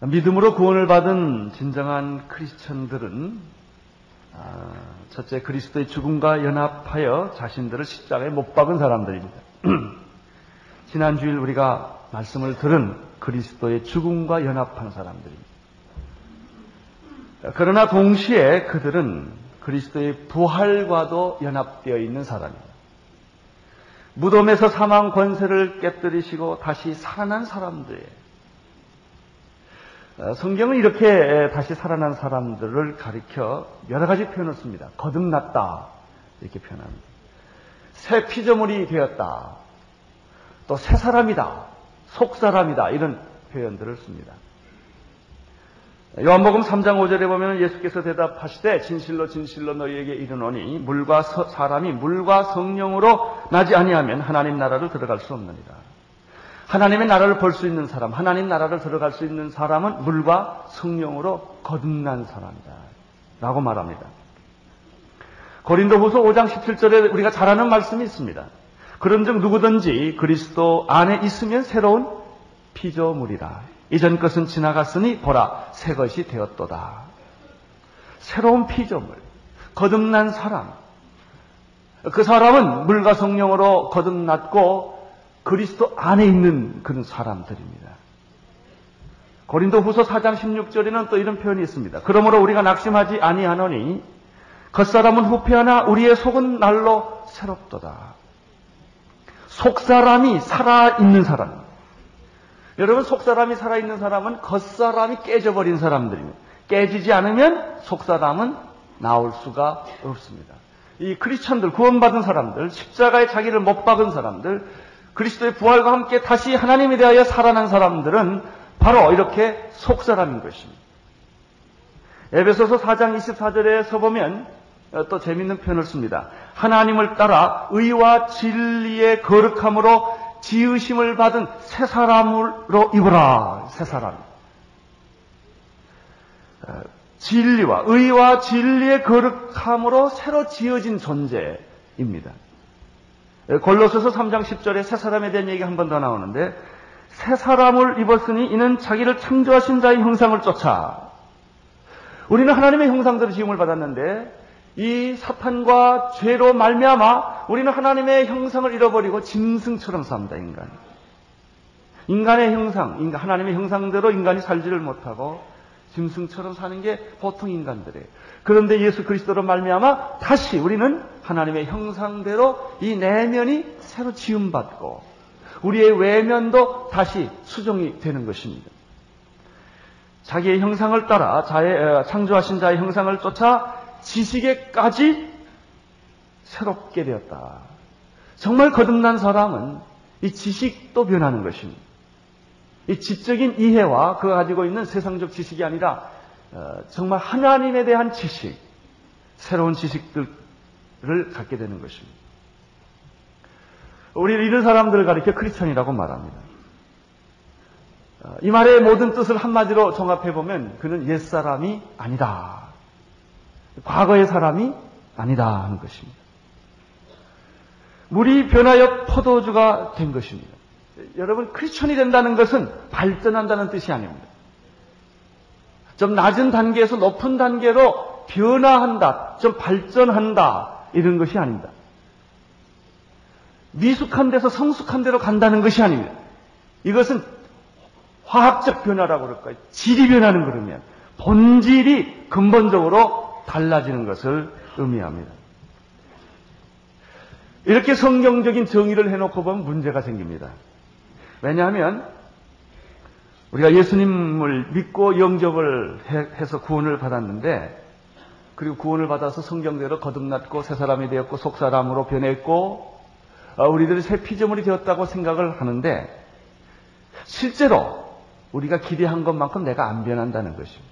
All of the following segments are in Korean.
믿음으로 구원을 받은 진정한 크리스천들은 아, 첫째 그리스도의 죽음과 연합하여 자신들을 십자가에 못 박은 사람들입니다. 지난 주일 우리가 말씀을 들은 그리스도의 죽음과 연합한 사람들입니다. 그러나 동시에 그들은 그리스도의 부활과도 연합되어 있는 사람입니다. 무덤에서 사망 권세를 깨뜨리시고 다시 살아난 사람들이에요. 어, 성경은 이렇게 다시 살아난 사람들을 가리켜 여러 가지 표현을 씁니다. 거듭났다. 이렇게 표현합니다. 새 피조물이 되었다. 또 새 사람이다. 속 사람이다. 이런 표현들을 씁니다. 요한복음 3장 5절에 보면 예수께서 대답하시되 진실로 진실로 너희에게 이르노니 물과 서, 사람이 물과 성령으로 나지 아니하면 하나님 나라를 들어갈 수 없느니라. 하나님의 나라를 볼 수 있는 사람, 하나님 나라를 들어갈 수 있는 사람은 물과 성령으로 거듭난 사람이다. 라고 말합니다. 고린도후서 5장 17절에 우리가 잘 아는 말씀이 있습니다. 그런즉 누구든지 그리스도 안에 있으면 새로운 피조물이라. 이전 것은 지나갔으니 보라 새 것이 되었도다. 새로운 피조물, 거듭난 사람. 그 사람은 물과 성령으로 거듭났고 그리스도 안에 있는 그런 사람들입니다. 고린도 후서 4장 16절에는 또 이런 표현이 있습니다. 그러므로 우리가 낙심하지 아니하노니 겉사람은 후패하나 우리의 속은 날로 새롭도다. 속사람이 살아있는 사람. 여러분 속사람이 살아있는 사람은 겉사람이 깨져버린 사람들입니다. 깨지지 않으면 속사람은 나올 수가 없습니다. 이 크리스천들 구원받은 사람들 십자가에 자기를 못 박은 사람들 그리스도의 부활과 함께 다시 하나님에 대하여 살아난 사람들은 바로 이렇게 속사람인 것입니다. 에베소서 4장 24절에서 보면 또 재밌는 표현을 씁니다. 하나님을 따라 의와 진리의 거룩함으로 지으심을 받은 새 사람으로 입어라. 새 사람. 진리와 의와 진리의 거룩함으로 새로 지어진 존재입니다. 골로새서 3장 10절에 새 사람에 대한 얘기 한 번 더 나오는데 새 사람을 입었으니 이는 자기를 창조하신 자의 형상을 쫓아 우리는 하나님의 형상대로 지음을 받았는데 이 사탄과 죄로 말미암아 우리는 하나님의 형상을 잃어버리고 짐승처럼 삽니다 인간. 인간의 형상, 인간, 하나님의 형상대로 인간이 살지를 못하고 짐승처럼 사는 게 보통 인간들이에요. 그런데 예수 그리스도로 말미암아 다시 우리는 하나님의 형상대로 이 내면이 새로 지음받고 우리의 외면도 다시 수정이 되는 것입니다. 자기의 형상을 따라 자의 창조하신 자의 형상을 쫓아 지식에까지 새롭게 되었다. 정말 거듭난 사람은 이 지식도 변하는 것입니다. 이 지적인 이해와 그가 가지고 있는 세상적 지식이 아니라 어, 정말 하나님에 대한 지식, 새로운 지식들을 갖게 되는 것입니다. 우리 이런 사람들을 가리켜 크리스천이라고 말합니다. 어, 이 말의 모든 뜻을 한마디로 종합해 보면 그는 옛사람이 아니다. 과거의 사람이 아니다 하는 것입니다. 물이 변하여 포도주가 된 것입니다. 여러분 크리스천이 된다는 것은 발전한다는 뜻이 아닙니다. 좀 낮은 단계에서 높은 단계로 변화한다, 좀 발전한다 이런 것이 아닙니다. 미숙한 데서 성숙한 데로 간다는 것이 아닙니다. 이것은 화학적 변화라고 그럴까요? 질이 변하는 그러면 본질이 근본적으로 달라지는 것을 의미합니다. 이렇게 성경적인 정의를 해놓고 보면 문제가 생깁니다. 왜냐하면 우리가 예수님을 믿고 영접을 해서 구원을 받았는데 그리고 구원을 받아서 성경대로 거듭났고 새 사람이 되었고 속 사람으로 변했고 어, 우리들이 새 피조물이 되었다고 생각을 하는데 실제로 우리가 기대한 것만큼 내가 안 변한다는 것입니다.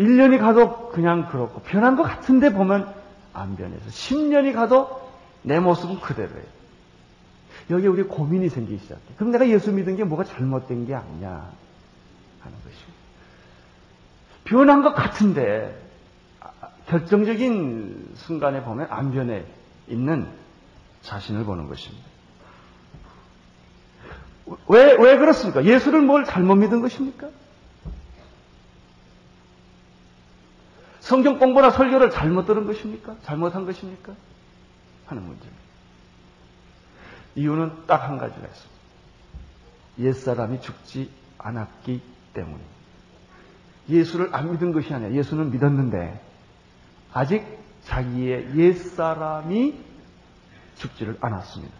1년이 가도 그냥 그렇고 변한 것 같은데 보면 안 변해서 10년이 가도 내 모습은 그대로예요. 여기 우리 고민이 생기기 시작해. 그럼 내가 예수 믿은 게 뭐가 잘못된 게 아니냐 하는 것이. 변한 것 같은데 결정적인 순간에 보면 안변에 있는 자신을 보는 것입니다. 왜, 왜 그렇습니까? 예수를 뭘 잘못 믿은 것입니까? 성경 공부나 설교를 잘못 들은 것입니까? 잘못한 것입니까? 하는 문제입니다. 이유는 딱 한 가지가 있습니다. 옛사람이 죽지 않았기 때문입니다. 예수를 안 믿은 것이 아니라 예수는 믿었는데 아직 자기의 옛사람이 죽지를 않았습니다.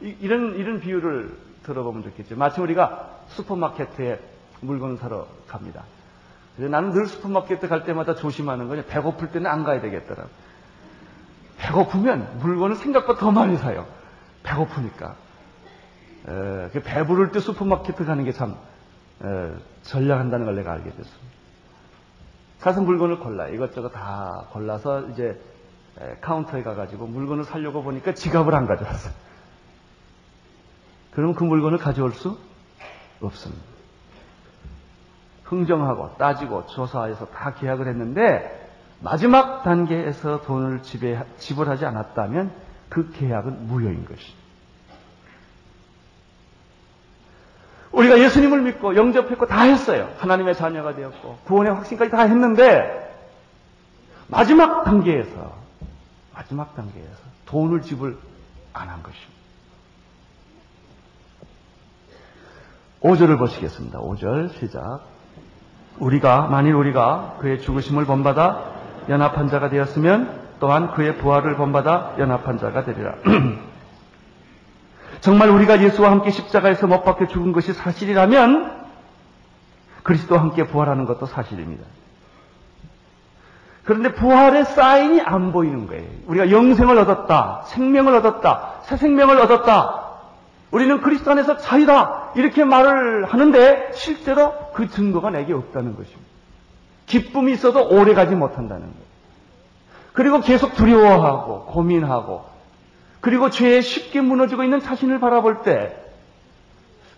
이, 런 이런 비유를 들어보면 좋겠죠. 마침 우리가 슈퍼마켓에 물건을 사러 갑니다. 나는 늘 슈퍼마켓에 갈 때마다 조심하는 거냐. 배고플 때는 안 가야 되겠더라. 배고프면 물건을 생각보다 더 많이 사요. 배고프니까. 에, 그 배부를 때 슈퍼마켓에 가는 게 참 전략한다는 걸 내가 알게 됐습니다. 가서 물건을 골라 이것저것 다 골라서 이제 카운터에 가가지고 물건을 사려고 보니까 지갑을 안 가져왔어요. 그러면 그 물건을 가져올 수 없습니다. 흥정하고 따지고 조사해서 다 계약을 했는데 마지막 단계에서 돈을 지배, 지불하지 않았다면 그 계약은 무효인 것입니다. 우리가 예수님을 믿고 영접했고 다 했어요. 하나님의 자녀가 되었고 구원의 확신까지 다 했는데 마지막 단계에서 마지막 단계에서 돈을 지불 안 한 것입니다. 5절을 보시겠습니다. 5절 시작. 우리가 만일 우리가 그의 죽으심을 본받아 연합한 자가 되었으면 또한 그의 부활을 본받아 연합한 자가 되리라. 정말 우리가 예수와 함께 십자가에서 못 박혀 죽은 것이 사실이라면 그리스도와 함께 부활하는 것도 사실입니다. 그런데 부활의 사인이 안 보이는 거예요. 우리가 영생을 얻었다, 생명을 얻었다, 새 생명을 얻었다. 우리는 그리스도 안에서 자유다. 이렇게 말을 하는데 실제로 그 증거가 내게 없다는 것입니다. 기쁨이 있어도 오래 가지 못한다는 거예요. 그리고 계속 두려워하고 고민하고 그리고 죄에 쉽게 무너지고 있는 자신을 바라볼 때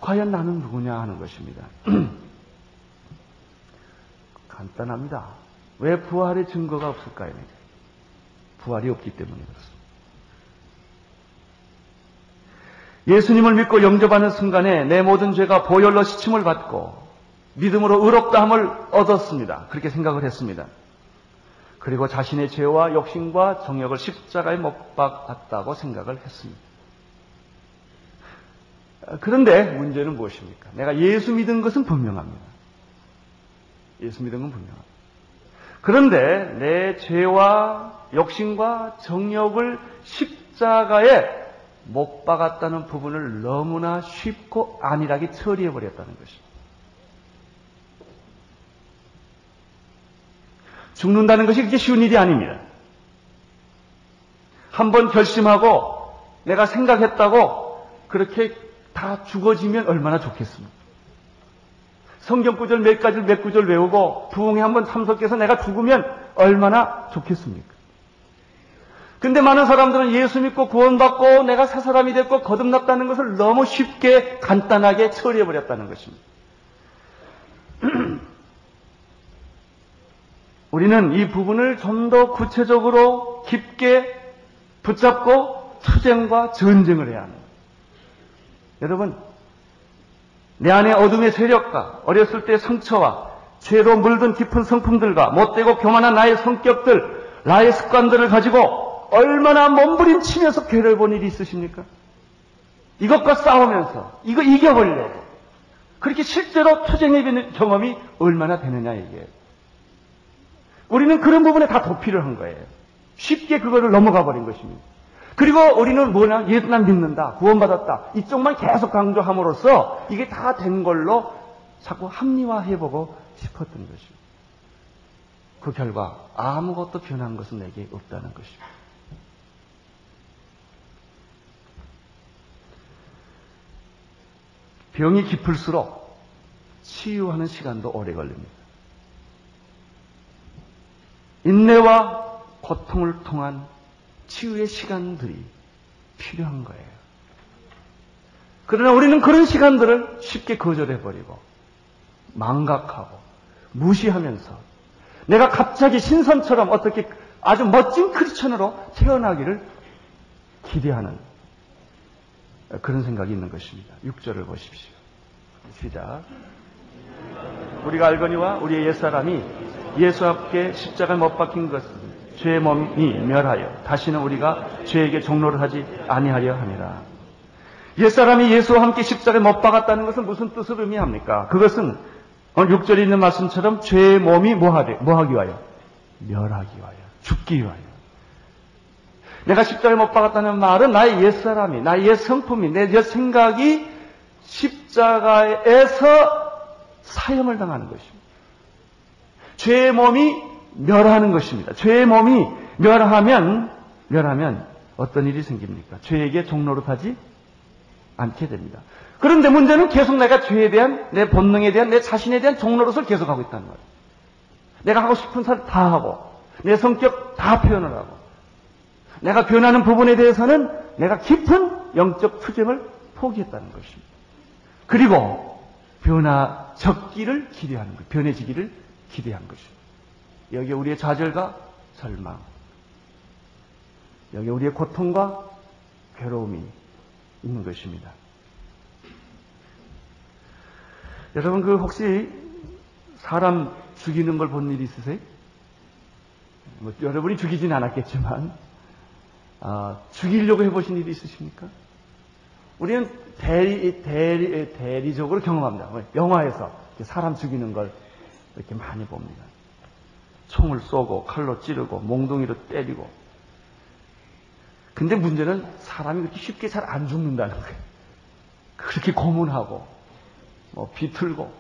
과연 나는 누구냐 하는 것입니다. 간단합니다. 왜 부활의 증거가 없을까요? 부활이 없기 때문에 그렇습니다. 예수님을 믿고 영접하는 순간에 내 모든 죄가 보혈로 시침을 받고 믿음으로 의롭다함을 얻었습니다. 그렇게 생각을 했습니다. 그리고 자신의 죄와 욕심과 정욕을 십자가에 못 박았다고 생각을 했습니다. 그런데 문제는 무엇입니까? 내가 예수 믿은 것은 분명합니다. 예수 믿은 건 분명합니다. 그런데 내 죄와 욕심과 정욕을 십자가에 못 박았다는 부분을 너무나 쉽고 안일하게 처리해버렸다는 것입니다. 죽는다는 것이 그렇게 쉬운 일이 아닙니다. 한번 결심하고 내가 생각했다고 그렇게 다 죽어지면 얼마나 좋겠습니까? 성경 구절 몇 가지를 몇 구절 외우고 부흥에 한번 참석해서 내가 죽으면 얼마나 좋겠습니까? 근데 많은 사람들은 예수 믿고 구원받고 내가 새 사람이 됐고 거듭났다는 것을 너무 쉽게 간단하게 처리해버렸다는 것입니다. 우리는 이 부분을 좀 더 구체적으로 깊게 붙잡고 투쟁과 전쟁을 해야 합니다. 여러분, 내 안에 어둠의 세력과 어렸을 때 상처와 죄로 물든 깊은 성품들과 못되고 교만한 나의 성격들, 나의 습관들을 가지고 얼마나 몸부림치면서 괴를 본 일이 있으십니까? 이것과 싸우면서 이거 이겨보려고 그렇게 실제로 투쟁해보는 경험이 얼마나 되느냐 이게 우리는 그런 부분에 다 도피를 한 거예요. 쉽게 그거를 넘어가 버린 것입니다. 그리고 우리는 뭐냐? 예수만 믿는다. 구원받았다. 이쪽만 계속 강조함으로써 이게 다 된 걸로 자꾸 합리화해보고 싶었던 것입니다. 그 결과 아무것도 변한 것은 내게 없다는 것입니다. 병이 깊을수록 치유하는 시간도 오래 걸립니다. 인내와 고통을 통한 치유의 시간들이 필요한 거예요. 그러나 우리는 그런 시간들을 쉽게 거절해버리고 망각하고 무시하면서 내가 갑자기 신선처럼 어떻게 아주 멋진 크리스천으로 태어나기를 기대하는 그런 생각이 있는 것입니다. 6절을 보십시오. 시작. 우리가 알거니와 우리의 옛사람이 예수 앞에 십자가 못 박힌 것은 죄의 몸이 멸하여 다시는 우리가 죄에게 종로를 하지 아니하려 함이라. 옛사람이 예수와 함께 십자가에 못 박았다는 것은 무슨 뜻을 의미합니까? 그것은 6절에 있는 말씀처럼 죄의 몸이 뭐하기 위하여? 멸하기 위하여. 죽기 위하여. 내가 십자가에 못 박았다는 말은 나의 옛사람이, 나의 옛 성품이, 내 옛 생각이 십자가에서 사형을 당하는 것입니다. 죄의 몸이 멸하는 것입니다. 죄의 몸이 멸하면, 멸하면 어떤 일이 생깁니까? 죄에게 종로릇하지 않게 됩니다. 그런데 문제는 계속 내가 죄에 대한, 내 본능에 대한, 내 자신에 대한 종로릇을 계속하고 있다는 거예요. 내가 하고 싶은 살다 하고, 내 성격 다 표현을 하고, 내가 변하는 부분에 대해서는 내가 깊은 영적 투쟁을 포기했다는 것입니다. 그리고 변화적기를 기대하는 것, 변해지기를 기대한 것입니다. 여기에 우리의 좌절과 절망, 여기에 우리의 고통과 괴로움이 있는 것입니다. 여러분 그 혹시 사람 죽이는 걸 본 일 있으세요? 뭐 여러분이 죽이진 않았겠지만 아, 죽이려고 해보신 일이 있으십니까? 우리는 대리, 대리, 대리적으로 경험합니다. 영화에서 사람 죽이는 걸 이렇게 많이 봅니다. 총을 쏘고 칼로 찌르고 몽둥이로 때리고 근데 문제는 사람이 그렇게 쉽게 잘 안 죽는다는 거예요. 그렇게 고문하고 뭐 비틀고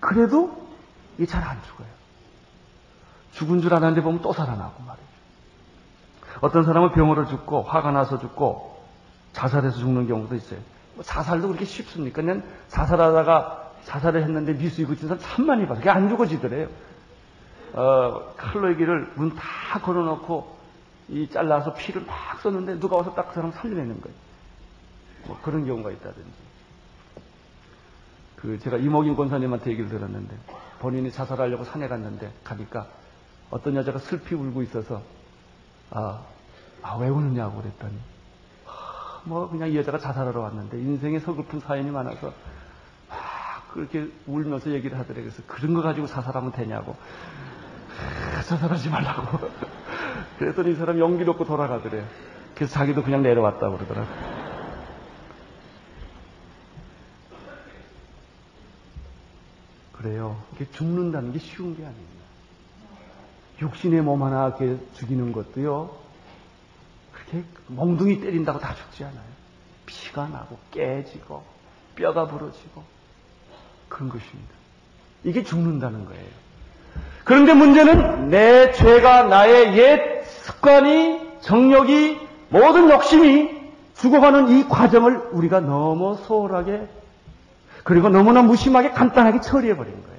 그래도 이게 잘 안 죽어요. 죽은 줄 알았는데 보면 또 살아나고 말이에요. 어떤 사람은 병으로 죽고 화가 나서 죽고 자살해서 죽는 경우도 있어요. 뭐 자살도 그렇게 쉽습니까? 그냥 자살하다가 자살을 했는데 미수이 붙인 사람 참 많이 봐서 그게 안 죽어지더래요. 어, 칼로 여기를 문 다 걸어놓고 이 잘라서 피를 막 썼는데 누가 와서 딱 그 사람 살려내는 거예요. 뭐 그런 경우가 있다든지. 그 제가 이목인 권사님한테 얘기를 들었는데 본인이 자살하려고 산에 갔는데 가니까 어떤 여자가 슬피 울고 있어서 아, 아, 왜 우느냐고 그랬더니, 아, 뭐, 그냥 이 여자가 자살하러 왔는데, 인생에 서글픈 사연이 많아서, 막, 그렇게 울면서 얘기를 하더래. 그래서 그런 거 가지고 자살하면 되냐고. 아, 자살하지 말라고. 그랬더니 이 사람 용기 놓고 돌아가더래. 그래서 자기도 그냥 내려왔다고 그러더라고. 그래요. 이게 죽는다는 게 쉬운 게 아닙니다. 육신의 몸 하나 죽이는 것도요, 그렇게 몽둥이 때린다고 다 죽지 않아요. 피가 나고 깨지고 뼈가 부러지고 그런 것입니다. 이게 죽는다는 거예요. 그런데 문제는 내 죄가 나의 옛 습관이 정력이 모든 욕심이 죽어가는 이 과정을 우리가 너무 소홀하게 그리고 너무나 무심하게 간단하게 처리해버린 거예요.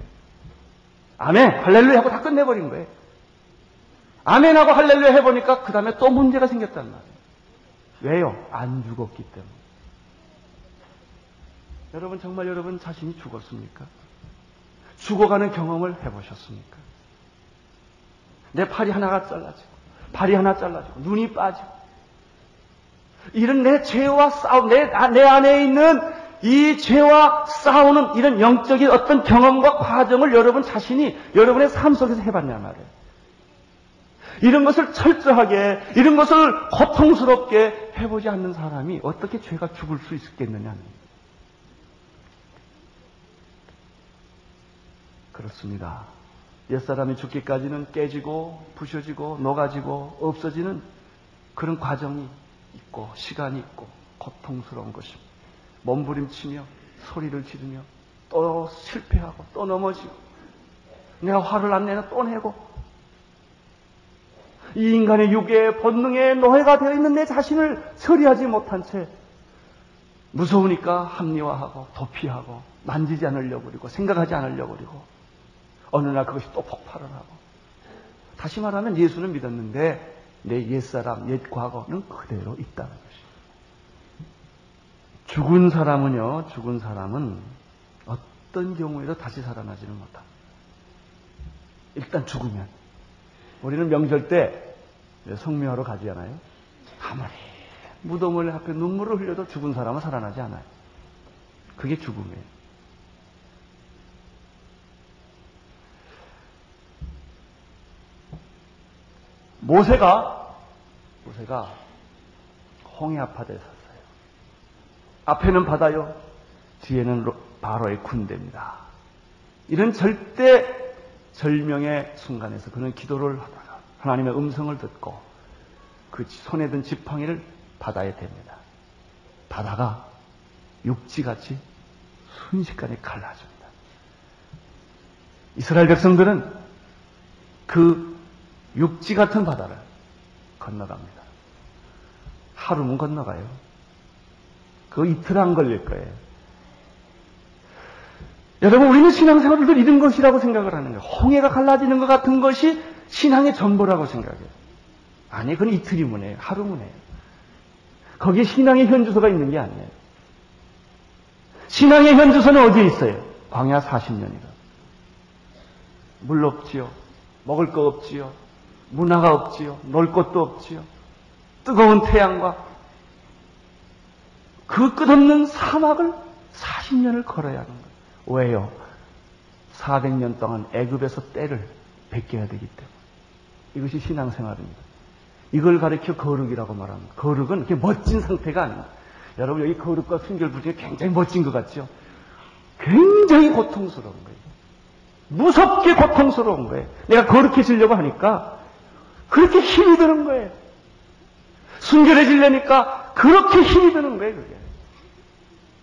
아멘 할렐루야 하고 다 끝내버린 거예요. 아멘하고 할렐루야 해보니까 그 다음에 또 문제가 생겼단 말이에요. 왜요? 안 죽었기 때문에. 여러분 정말 여러분 자신이 죽었습니까? 죽어가는 경험을 해보셨습니까? 내 팔이 하나가 잘라지고 발이 하나 잘라지고 눈이 빠지고 이런 내 죄와 싸우 내, 내 안에 있는 이 죄와 싸우는 이런 영적인 어떤 경험과 과정을 여러분 자신이 여러분의 삶 속에서 해봤냐 말이에요. 이런 것을 철저하게, 이런 것을 고통스럽게 해보지 않는 사람이 어떻게 죄가 죽을 수 있겠느냐. 그렇습니다. 옛사람이 죽기까지는 깨지고, 부셔지고, 녹아지고, 없어지는 그런 과정이 있고, 시간이 있고, 고통스러운 것입니다. 몸부림치며, 소리를 지르며, 또 실패하고, 또 넘어지고, 내가 화를 안 내면 또 내고, 이 인간의 육의 본능에 노예가 되어 있는 내 자신을 처리하지 못한 채 무서우니까 합리화하고 도피하고 만지지 않으려고 그리고 생각하지 않으려고 그리고 어느 날 그것이 또 폭발을 하고 다시 말하면 예수는 믿었는데 내 옛사람, 옛 과거는 그대로 있다는 것입니다. 죽은 사람은요, 죽은 사람은 어떤 경우에도 다시 살아나지는 못합니다. 일단 죽으면. 우리는 명절 때 성묘하러 가지 않아요 아무리 무덤을 앞에 눈물을 흘려도 죽은 사람은 살아나지 않아요. 그게 죽음이에요. 모세가 모세가 홍해 앞바다에 섰어요. 앞에는 바다요, 뒤에는 바로의 군대입니다. 이런 절대 절명의 순간에서 그는 기도를 하다가 하나님의 음성을 듣고 그 손에 든 지팡이를 바다에 댑니다. 바다가 육지같이 순식간에 갈라집니다. 이스라엘 백성들은 그 육지 같은 바다를 건너갑니다. 하루면 건너가요. 그 이틀 안 걸릴 거예요. 여러분, 우리는 신앙생활을 늘 이런 것이라고 생각을 하는 거예요. 홍해가 갈라지는 것 같은 것이 신앙의 전부라고 생각해요. 아니, 그건 이틀이면 해요. 하루면 해요. 거기에 신앙의 현주소가 있는 게 아니에요. 신앙의 현주소는 어디에 있어요? 광야 40년이다. 물 없지요. 먹을 거 없지요. 문화가 없지요. 놀 곳도 없지요. 뜨거운 태양과 그 끝없는 사막을 40년을 걸어야 하는 거예요. 왜요? 400년 동안 애굽에서 때를 베껴야 되기 때문에. 이것이 신앙생활입니다. 이걸 가리켜 거룩이라고 말합니다. 거룩은 그렇게 멋진 상태가 아닙니다. 여러분 여기 거룩과 순결 부 중에 굉장히 멋진 것 같죠? 굉장히 고통스러운 거예요. 무섭게 고통스러운 거예요. 내가 거룩해지려고 하니까 그렇게 힘이 드는 거예요. 순결해지려니까 그렇게 힘이 드는 거예요, 그게.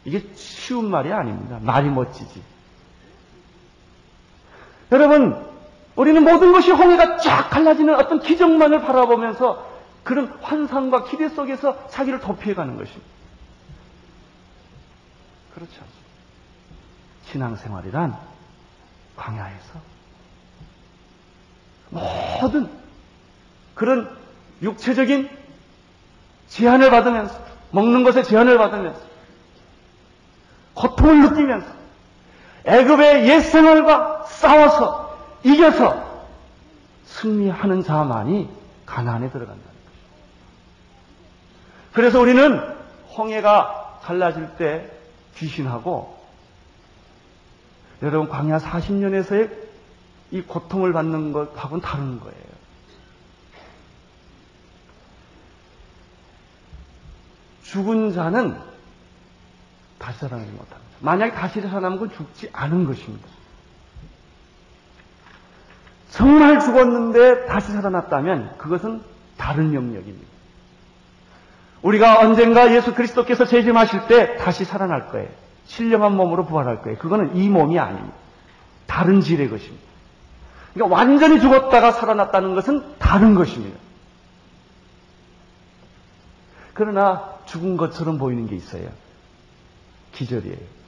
이게 쉬운 말이 아닙니다. 말이 멋지지. 여러분, 우리는 모든 것이 홍해가 쫙 갈라지는 어떤 기적만을 바라보면서 그런 환상과 기대 속에서 자기를 도피해가는 것입니다. 그렇죠. 신앙생활이란 광야에서 모든 그런 육체적인 제한을 받으면서 먹는 것에 제한을 받으면서 고통을 느끼면서 애굽의 옛 생활과 싸워서 이겨서 승리하는 자만이 가난에 들어간다는 것입니다. 그래서 우리는 홍해가 갈라질 때 귀신하고 여러분 광야 40년에서의 이 고통을 받는 것하고는 다른 거예요. 죽은 자는 다시 살아나지 못합니다. 만약에 다시 살아나면 그건 죽지 않은 것입니다. 정말 죽었는데 다시 살아났다면 그것은 다른 영역입니다. 우리가 언젠가 예수 그리스도께서 재림하실 때 다시 살아날 거예요. 신령한 몸으로 부활할 거예요. 그거는 이 몸이 아닙니다. 다른 질의 것입니다. 그러니까 완전히 죽었다가 살아났다는 것은 다른 것입니다. 그러나 죽은 것처럼 보이는 게 있어요. 기절이에요.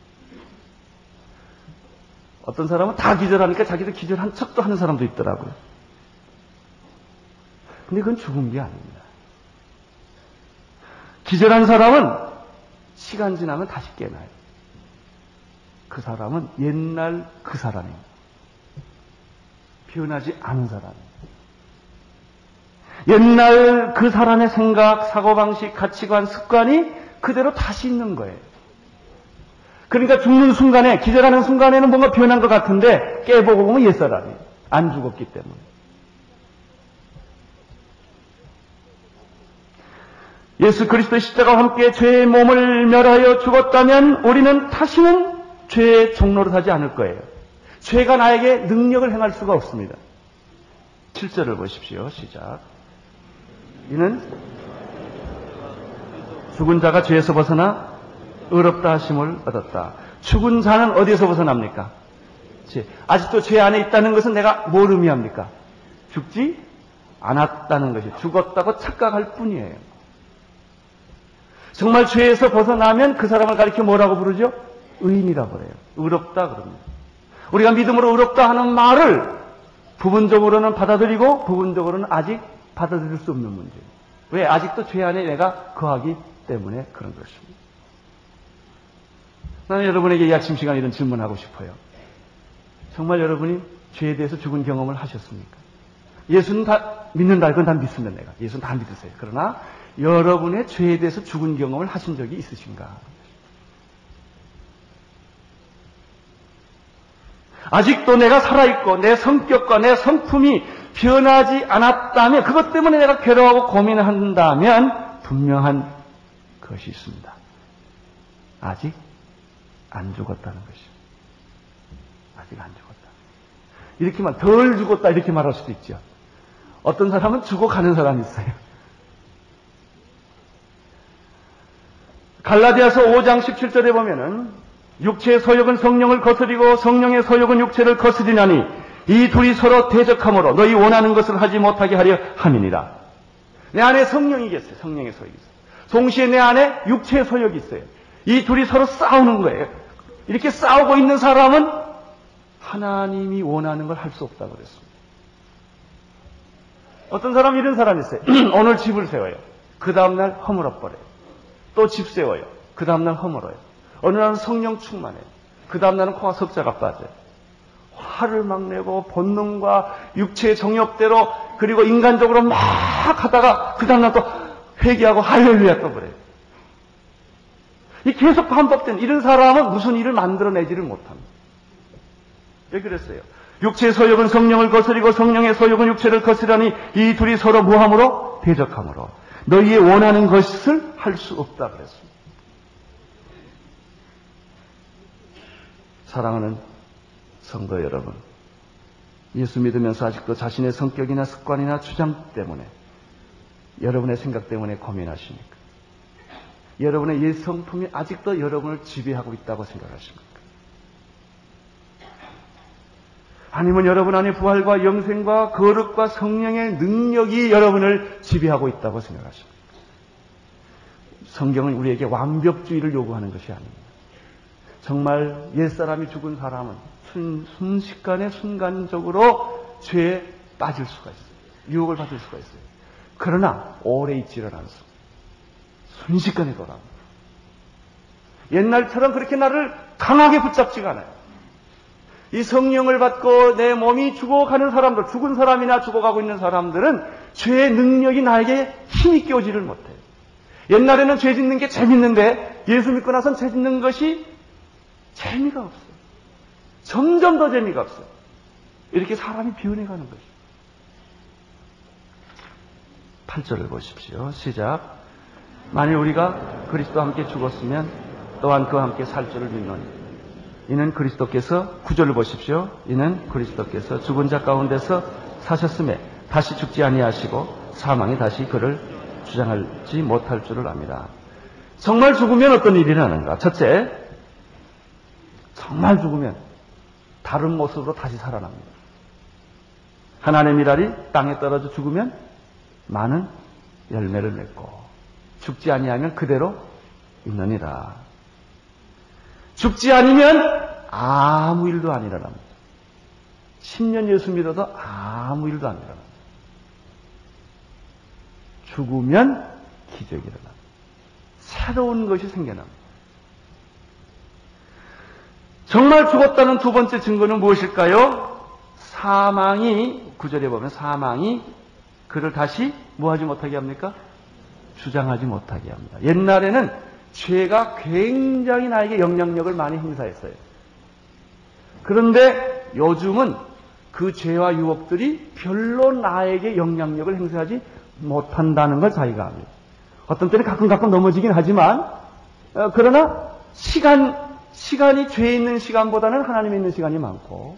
어떤 사람은 다 기절하니까 자기도 기절한 척도 하는 사람도 있더라고요. 근데 그건 죽은 게 아닙니다. 기절한 사람은 시간 지나면 다시 깨나요. 그 사람은 옛날 그 사람입니다. 변하지 않은 사람입니다. 옛날 그 사람의 생각, 사고방식, 가치관, 습관이 그대로 다시 있는 거예요. 그러니까 죽는 순간에, 기절하는 순간에는 뭔가 변한 것 같은데 깨보고 보면 옛사람이에요. 안 죽었기 때문에. 예수 그리스도의 십자가와 함께 죄의 몸을 멸하여 죽었다면 우리는 다시는 죄의 종로를 하지 않을 거예요. 죄가 나에게 능력을 행할 수가 없습니다. 7절을 보십시오. 시작. 이는 죽은 자가 죄에서 벗어나 의롭다 하심을 얻었다. 죽은 자는 어디에서 벗어납니까? 죄. 아직도 죄 안에 있다는 것은 내가 뭘 의미합니까? 죽지 않았다는 것이 죽었다고 착각할 뿐이에요. 정말 죄에서 벗어나면 그 사람을 가리켜 뭐라고 부르죠? 의인이라 그래요. 의롭다 그럽니다. 우리가 믿음으로 의롭다 하는 말을 부분적으로는 받아들이고 부분적으로는 아직 받아들일 수 없는 문제. 왜? 아직도 죄 안에 내가 거하기 때문에 그런 것입니다. 나는 여러분에게 이 아침 시간에 이런 질문하고 싶어요. 정말 여러분이 죄에 대해서 죽은 경험을 하셨습니까? 예수는 다 믿는다. 그건 다 믿으면 내가. 예수는 다 믿으세요. 그러나 여러분의 죄에 대해서 죽은 경험을 하신 적이 있으신가? 아직도 내가 살아있고 내 성격과 내 성품이 변하지 않았다면 그것 때문에 내가 괴로워하고 고민한다면 분명한 것이 있습니다. 아직 안 죽었다는 것이죠. 아직 안 죽었다. 이렇게만 덜 죽었다 이렇게 말할 수도 있죠. 어떤 사람은 죽어가는 사람이 있어요. 갈라디아서 5장 17절에 보면은 육체의 소욕은 성령을 거스리고 성령의 소욕은 육체를 거스리나니 이 둘이 서로 대적함으로 너희 원하는 것을 하지 못하게 하려 함이니라. 내 안에 성령이 계세요. 성령의 소욕이 있어요. 동시에 내 안에 육체의 소욕이 있어요. 이 둘이 서로 싸우는 거예요. 이렇게 싸우고 있는 사람은 하나님이 원하는 걸 할 수 없다고 그랬습니다. 어떤 사람 이런 사람이 있어요. 오늘 집을 세워요. 그 다음날 허물어 버려요. 또 집 세워요. 그 다음날 허물어요. 어느 날은 성령 충만해요. 그 다음날은 코가 석자가 빠져요. 화를 막 내고 본능과 육체의 정욕대로 그리고 인간적으로 막 하다가 그 다음날 또 회개하고 할렐루야 떠버려요. 이 계속 반복된 이런 사람은 무슨 일을 만들어내지를 못합니다. 왜 그랬어요? 육체의 소욕은 성령을 거스리고 성령의 소욕은 육체를 거스리니 이 둘이 서로 무함으로 대적함으로 너희의 원하는 것을 할 수 없다 그랬습니다. 사랑하는 성도 여러분, 예수 믿으면서 아직도 자신의 성격이나 습관이나 주장 때문에 여러분의 생각 때문에 고민하십니까? 여러분의 옛 성품이 아직도 여러분을 지배하고 있다고 생각하십니까? 아니면 여러분 안에 부활과 영생과 거룩과 성령의 능력이 여러분을 지배하고 있다고 생각하십니까? 성경은 우리에게 완벽주의를 요구하는 것이 아닙니다. 정말 옛사람이 죽은 사람은 순, 순식간에 순간적으로 죄에 빠질 수가 있어요. 유혹을 받을 수가 있어요. 그러나 오래 있지를 않습니다. 순식간에 돌아옵니다. 옛날처럼 그렇게 나를 강하게 붙잡지가 않아요. 이 성령을 받고 내 몸이 죽어가는 사람들, 죽은 사람이나 죽어가고 있는 사람들은 죄의 능력이 나에게 힘이 끼오지를 못해요. 옛날에는 죄 짓는 게 재밌는데 예수 믿고 나선 죄 짓는 것이 재미가 없어요. 점점 더 재미가 없어요. 이렇게 사람이 변해가는 거죠. 8절을 보십시오. 시작. 만일 우리가 그리스도와 함께 죽었으면 또한 그와 함께 살 줄을 믿노니 이는 그리스도께서 구절을 보십시오. 이는 그리스도께서 죽은 자 가운데서 사셨음에 다시 죽지 아니하시고 사망이 다시 그를 주장하지 못할 줄을 압니다. 정말 죽으면 어떤 일이 나는가? 첫째, 정말 죽으면 다른 모습으로 다시 살아납니다. 하나님의 미랄이 땅에 떨어져 죽으면 많은 열매를 맺고 죽지 아니하면 그대로 있느니라. 죽지 않으면 아무 일도 안 일어납니다. 10년 예수 믿어도 아무 일도 안 일어납니다. 죽으면 기적이 일어납니다. 새로운 것이 생겨납니다. 정말 죽었다는 두 번째 증거는 무엇일까요? 사망이, 구절에 보면 사망이 그를 다시 뭐하지 못하게 합니까? 주장하지 못하게 합니다. 옛날에는 죄가 굉장히 나에게 영향력을 많이 행사했어요. 그런데 요즘은 그 죄와 유혹들이 별로 나에게 영향력을 행사하지 못한다는 걸 자기가 압니다. 어떤 때는 가끔 가끔 넘어지긴 하지만 어, 그러나 시간 시간이 죄 있는 시간보다는 하나님 있는 시간이 많고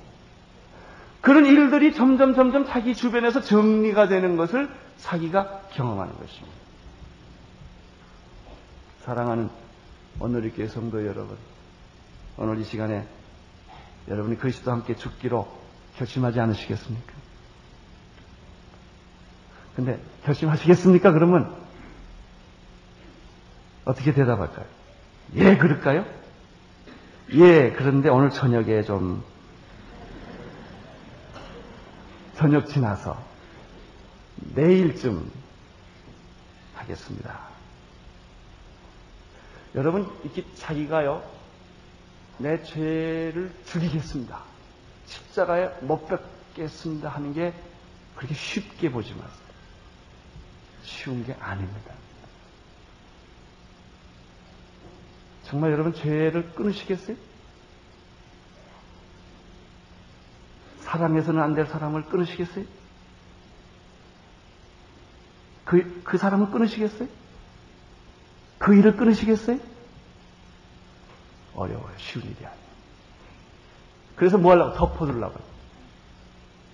그런 일들이 점점 점점 자기 주변에서 정리가 되는 것을 자기가 경험하는 것입니다. 사랑하는 오늘 이교회 성도 여러분, 오늘 이 시간에 여러분이 그리스도 함께 죽기로 결심하지 않으시겠습니까? 근데 결심하시겠습니까? 그러면 어떻게 대답할까요? 예, 그럴까요? 예, 그런데 오늘 저녁에 좀 저녁 지나서 내일쯤 하겠습니다. 여러분, 이렇게 자기가요, 내 죄를 죽이겠습니다. 십자가에 못 뵙겠습니다 하는 게 그렇게 쉽게 보지 마세요. 쉬운 게 아닙니다. 정말 여러분 죄를 끊으시겠어요? 사랑해서는 안 될 사람을 끊으시겠어요? 그, 그 사람을 끊으시겠어요? 그 일을 끊으시겠어요? 어려워요. 쉬운 일이 아니에요. 그래서 뭐 하려고? 덮어두려고.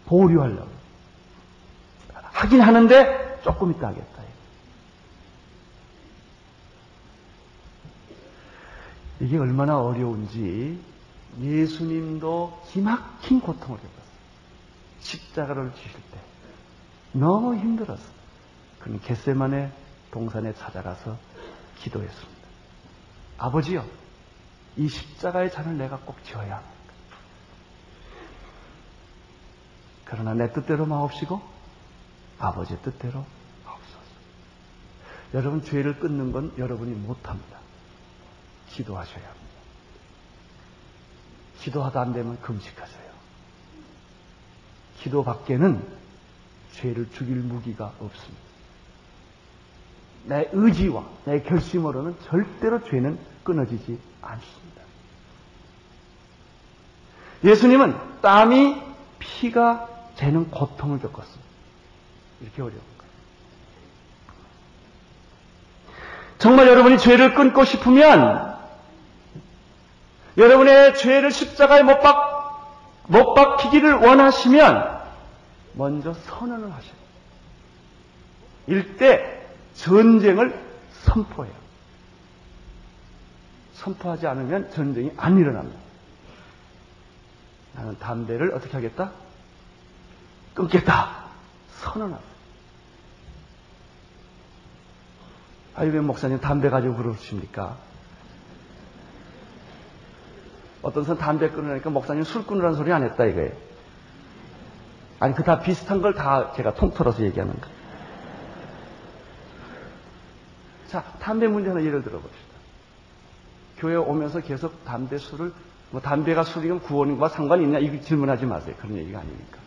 보류하려고. 하긴 하는데 조금 있다 하겠다. 이게 얼마나 어려운지 예수님도 기막힌 고통을 겪었어요. 십자가를 지실 때. 너무 힘들었어요. 그는 겟세만의 동산에 찾아가서 기도했습니다. 아버지요, 이 십자가의 잔을 내가 꼭 지어야 합니다. 그러나 내 뜻대로 마옵시고 아버지의 뜻대로 마옵소서. 여러분 죄를 끊는 건 여러분이 못합니다. 기도하셔야 합니다. 기도하다 안 되면 금식하세요. 기도 밖에는 죄를 죽일 무기가 없습니다. 내 의지와 내 결심으로는 절대로 죄는 끊어지지 않습니다. 예수님은 땀이 피가 되는 고통을 겪었습니다. 이렇게 어려운 거예요. 정말 여러분이 죄를 끊고 싶으면 여러분의 죄를 십자가에 못, 박, 못 박히기를 원하시면 먼저 선언을 하셔야 돼요. 일대 전쟁을 선포해요. 선포하지 않으면 전쟁이 안 일어납니다. 나는 담배를 어떻게 하겠다? 끊겠다. 선언하세요. 아니, 왜 목사님 담배 가지고 그러십니까? 어떤 사람 담배 끊으니까 목사님 술 끊으라는 소리 안 했다 이거예요. 아니, 그 다 비슷한 걸 다 제가 통틀어서 얘기하는 거예요. 자, 담배 문제 하나 예를 들어 봅시다. 교회 오면서 계속 담배 술을, 뭐 담배가 술이면 구원과 상관이 있냐? 이거 질문하지 마세요. 그런 얘기가 아니니까.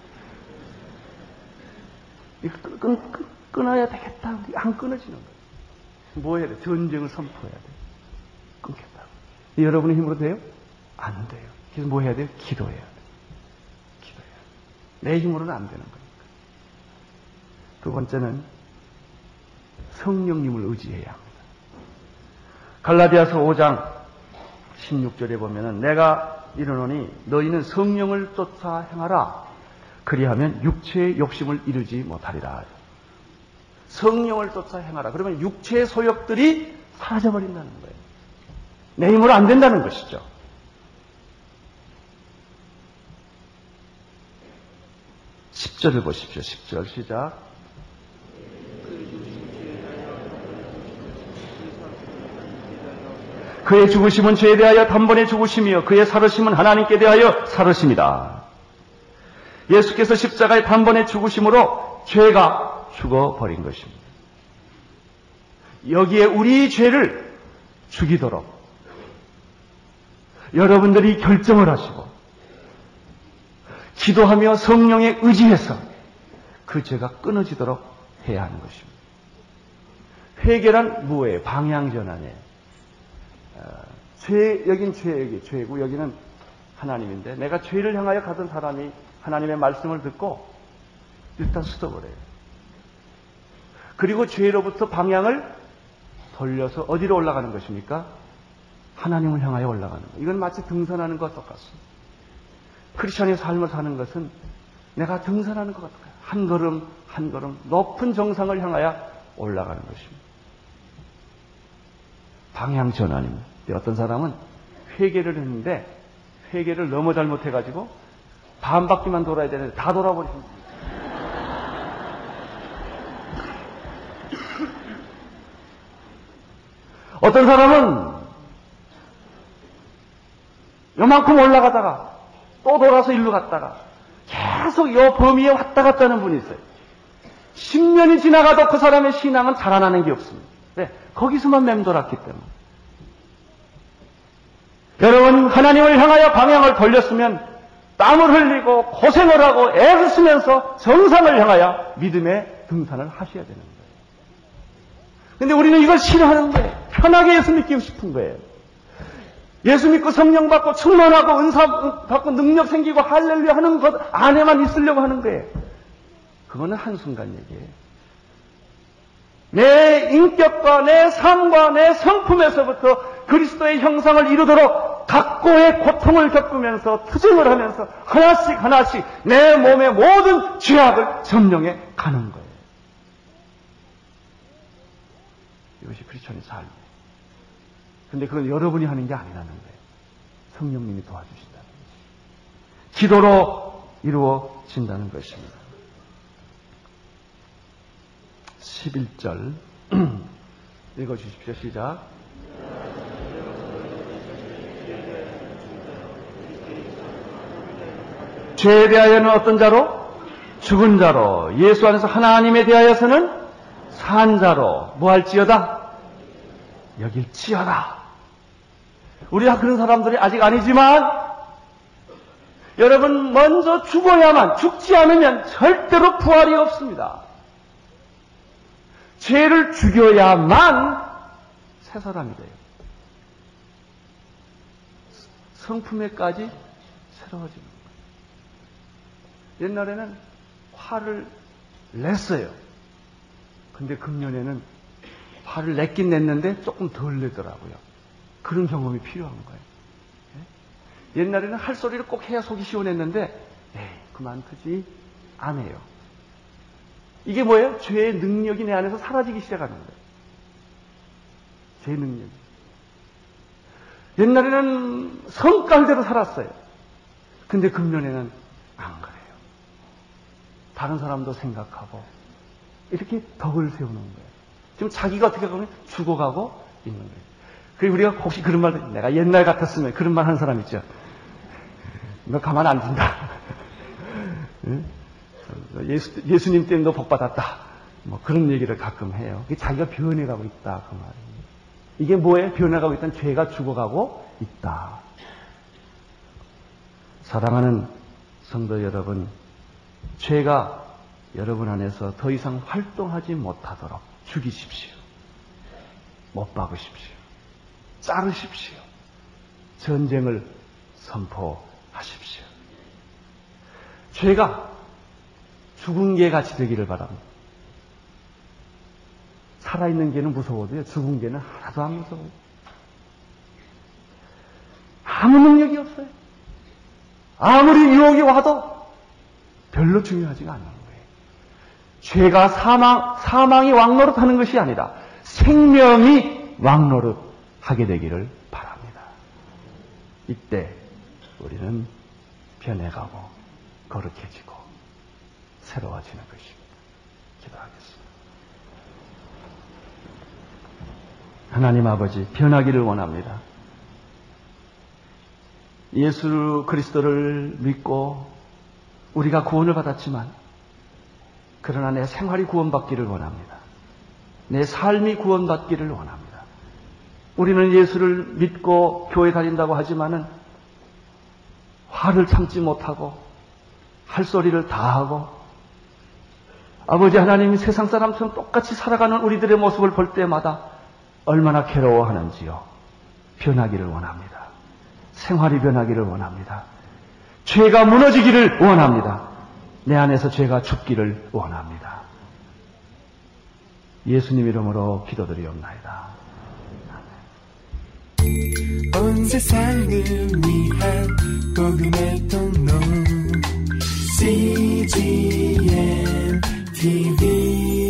이거 끊, 끊, 끊, 끊어야 되겠다. 안 끊어지는 거예요. 뭐 해야 돼? 전쟁을 선포해야 돼. 끊겠다고. 여러분의 힘으로 돼요? 안 돼요. 그래서 뭐 해야 돼요? 기도해야 돼요. 기도해야 돼요. 내 힘으로는 안 되는 거니까. 두 번째는 성령님을 의지해야 합니다. 갈라디아서 5장 16절에 보면은 내가 이르노니 너희는 성령을 쫓아 행하라. 그리하면 육체의 욕심을 이루지 못하리라. 성령을 쫓아 행하라. 그러면 육체의 소욕들이 사라져버린다는 거예요. 내 힘으로 안 된다는 것이죠. 10절을 보십시오. 10절 시작. 그의 죽으심은 죄에 대하여 단번에 죽으심이요 그의 살으심은 하나님께 대하여 살으심이다. 예수께서 십자가에 단번에 죽으심으로 죄가 죽어버린 것입니다. 여기에 우리 죄를 죽이도록 여러분들이 결정을 하시고 기도하며 성령에 의지해서 그 죄가 끊어지도록 해야 하는 것입니다. 회개란 무엇예요? 방향 전환이에요. 죄, 여긴 죄, 죄고 여기는 하나님인데 내가 죄를 향하여 가던 사람이 하나님의 말씀을 듣고 일단 수도버려요. 그리고 죄로부터 방향을 돌려서 어디로 올라가는 것입니까? 하나님을 향하여 올라가는 것. 이건 마치 등산하는 것과 똑같습니다. 크리스천의 삶을 사는 것은 내가 등산하는 것 같아요. 한 걸음 한 걸음 높은 정상을 향하여 올라가는 것입니다. 방향 전환입니다. 어떤 사람은 회개를 했는데 회개를 너무 잘못해가지고 반 바퀴만 돌아야 되는데 다 돌아버리십니다. 어떤 사람은 요만큼 올라가다가 또 돌아서 일로 갔다가 계속 요 범위에 왔다 갔다 하는 분이 있어요. 10년이 지나가도 그 사람의 신앙은 자라나는 게 없습니다. 네, 거기서만 맴돌았기 때문에. 여러분, 하나님을 향하여 방향을 돌렸으면 땀을 흘리고 고생을 하고 애를 쓰면서 정상을 향하여 믿음의 등산을 하셔야 되는 거예요. 근데 우리는 이걸 싫어하는 거예요. 편하게 예수 믿기고 싶은 거예요. 예수 믿고 성령 받고 충만하고 은사 받고 능력 생기고 할렐루야 하는 것 안에만 있으려고 하는 거예요. 그거는 한순간 얘기예요. 내 인격과 내 삶과 내 성품에서부터 그리스도의 형상을 이루도록 각고의 고통을 겪으면서 투쟁을 하면서 하나씩 하나씩 내 몸의 모든 죄악을 점령해 가는 거예요. 이것이 크리스천의 삶이에요. 근데 그건 여러분이 하는 게 아니라는 거예요. 성령님이 도와주신다는 것이. 기도로 이루어진다는 것입니다. 11절 읽어주십시오. 시작. 죄에 대하여는 어떤 자로? 죽은 자로. 예수 안에서 하나님에 대하여서는 산 자로. 뭐 할지어다? 여길지어다. 우리가 그런 사람들이 아직 아니지만 여러분 먼저 죽어야만 죽지 않으면 절대로 부활이 없습니다. 죄를 죽여야만 새 사람이 돼요. 성품에까지 새로워지는 거예요. 옛날에는 화를 냈어요. 근데 금년에는 화를 냈긴 냈는데 조금 덜 내더라고요. 그런 경험이 필요한 거예요. 예? 옛날에는 할 소리를 꼭 해야 속이 시원했는데, 에이, 그만 두지 안 해요. 이게 뭐예요? 죄의 능력이 내 안에서 사라지기 시작하는 거예요. 죄의 능력이. 옛날에는 성깔대로 살았어요. 근데 금년에는 안 그래요. 다른 사람도 생각하고 이렇게 덕을 세우는 거예요. 지금 자기가 어떻게 보면 죽어가고 있는 거예요. 그리고 우리가 혹시 그런 말, 내가 옛날 같았으면 그런 말 하는 사람 있죠. 너 가만 안 둔다. 예수, 예수님 때문에 너 복받았다. 뭐 그런 얘기를 가끔 해요. 자기가 변해가고 있다. 그 말이에요. 이게 뭐예요? 변해가고 있다는 죄가 죽어가고 있다. 사랑하는 성도 여러분, 죄가 여러분 안에서 더 이상 활동하지 못하도록 죽이십시오. 못 박으십시오. 자르십시오. 전쟁을 선포하십시오. 죄가 죽은 개 같이 되기를 바랍니다. 살아있는 개는 무서워도요, 죽은 개는 하나도 안 무서워요. 아무 능력이 없어요. 아무리 유혹이 와도 별로 중요하지가 않는 거예요. 죄가 사망, 사망이 왕노릇 하는 것이 아니라 생명이 왕노릇 하게 되기를 바랍니다. 이때 우리는 변해가고 거룩해지고 새로워지는 것입니다. 기도하겠습니다. 하나님 아버지, 변하기를 원합니다. 예수 그리스도를 믿고 우리가 구원을 받았지만, 그러나 내 생활이 구원받기를 원합니다. 내 삶이 구원받기를 원합니다. 우리는 예수를 믿고 교회 다닌다고 하지만은 화를 참지 못하고 할 소리를 다 하고 아버지 하나님이 세상 사람처럼 똑같이 살아가는 우리들의 모습을 볼 때마다 얼마나 괴로워하는지요. 변하기를 원합니다. 생활이 변하기를 원합니다. 죄가 무너지기를 원합니다. 내 안에서 죄가 죽기를 원합니다. 예수님 이름으로 기도드리옵나이다. 온 세상을 위한 복음의 통로 CGM TV.